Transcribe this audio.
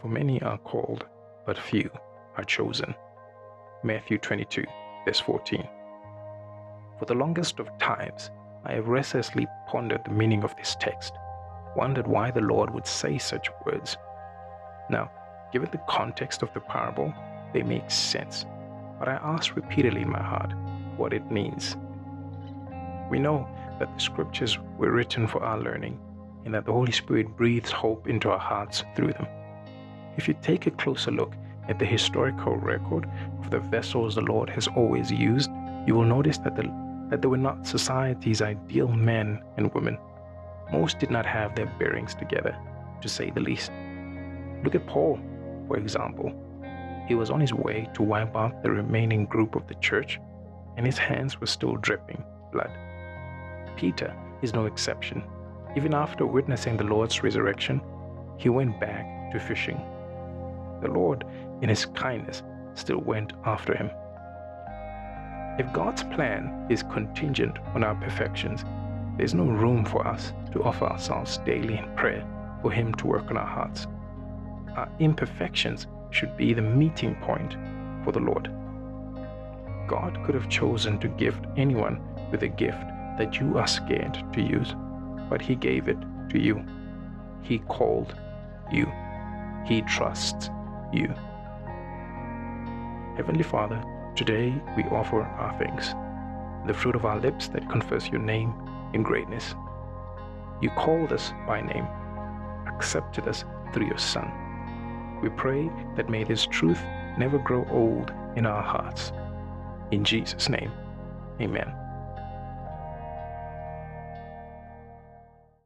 For many are called, but few are chosen. Matthew 22, verse 14. For the longest of times, I have restlessly pondered the meaning of this text, wondered why the Lord would say such words. Now, given the context of the parable, they make sense, but I ask repeatedly in my heart what it means. We know that the scriptures were written for our learning and that the Holy Spirit breathes hope into our hearts through them. If you take a closer look at the historical record of the vessels the Lord has always used, you will notice that, the, that they were not society's ideal men and women. Most did not have their bearings together, to say the least. Look at Paul, for example. He was on his way to wipe out the remaining group of the church, and his hands were still dripping blood. Peter is no exception. Even after witnessing the Lord's resurrection, he went back to fishing. The Lord, in his kindness, still went after him. If God's plan is contingent on our perfections, there's no room for us to offer ourselves daily in prayer for Him to work on our hearts. Our imperfections should be the meeting point for the Lord. God could have chosen to gift anyone with a gift that you are scared to use, but He gave it to you. He called you. He trusts you. Heavenly Father, today we offer our thanks, the fruit of our lips that confess your name in greatness. You called us by name, accepted us through your Son. We pray that may this truth never grow old in our hearts. In Jesus' name, amen.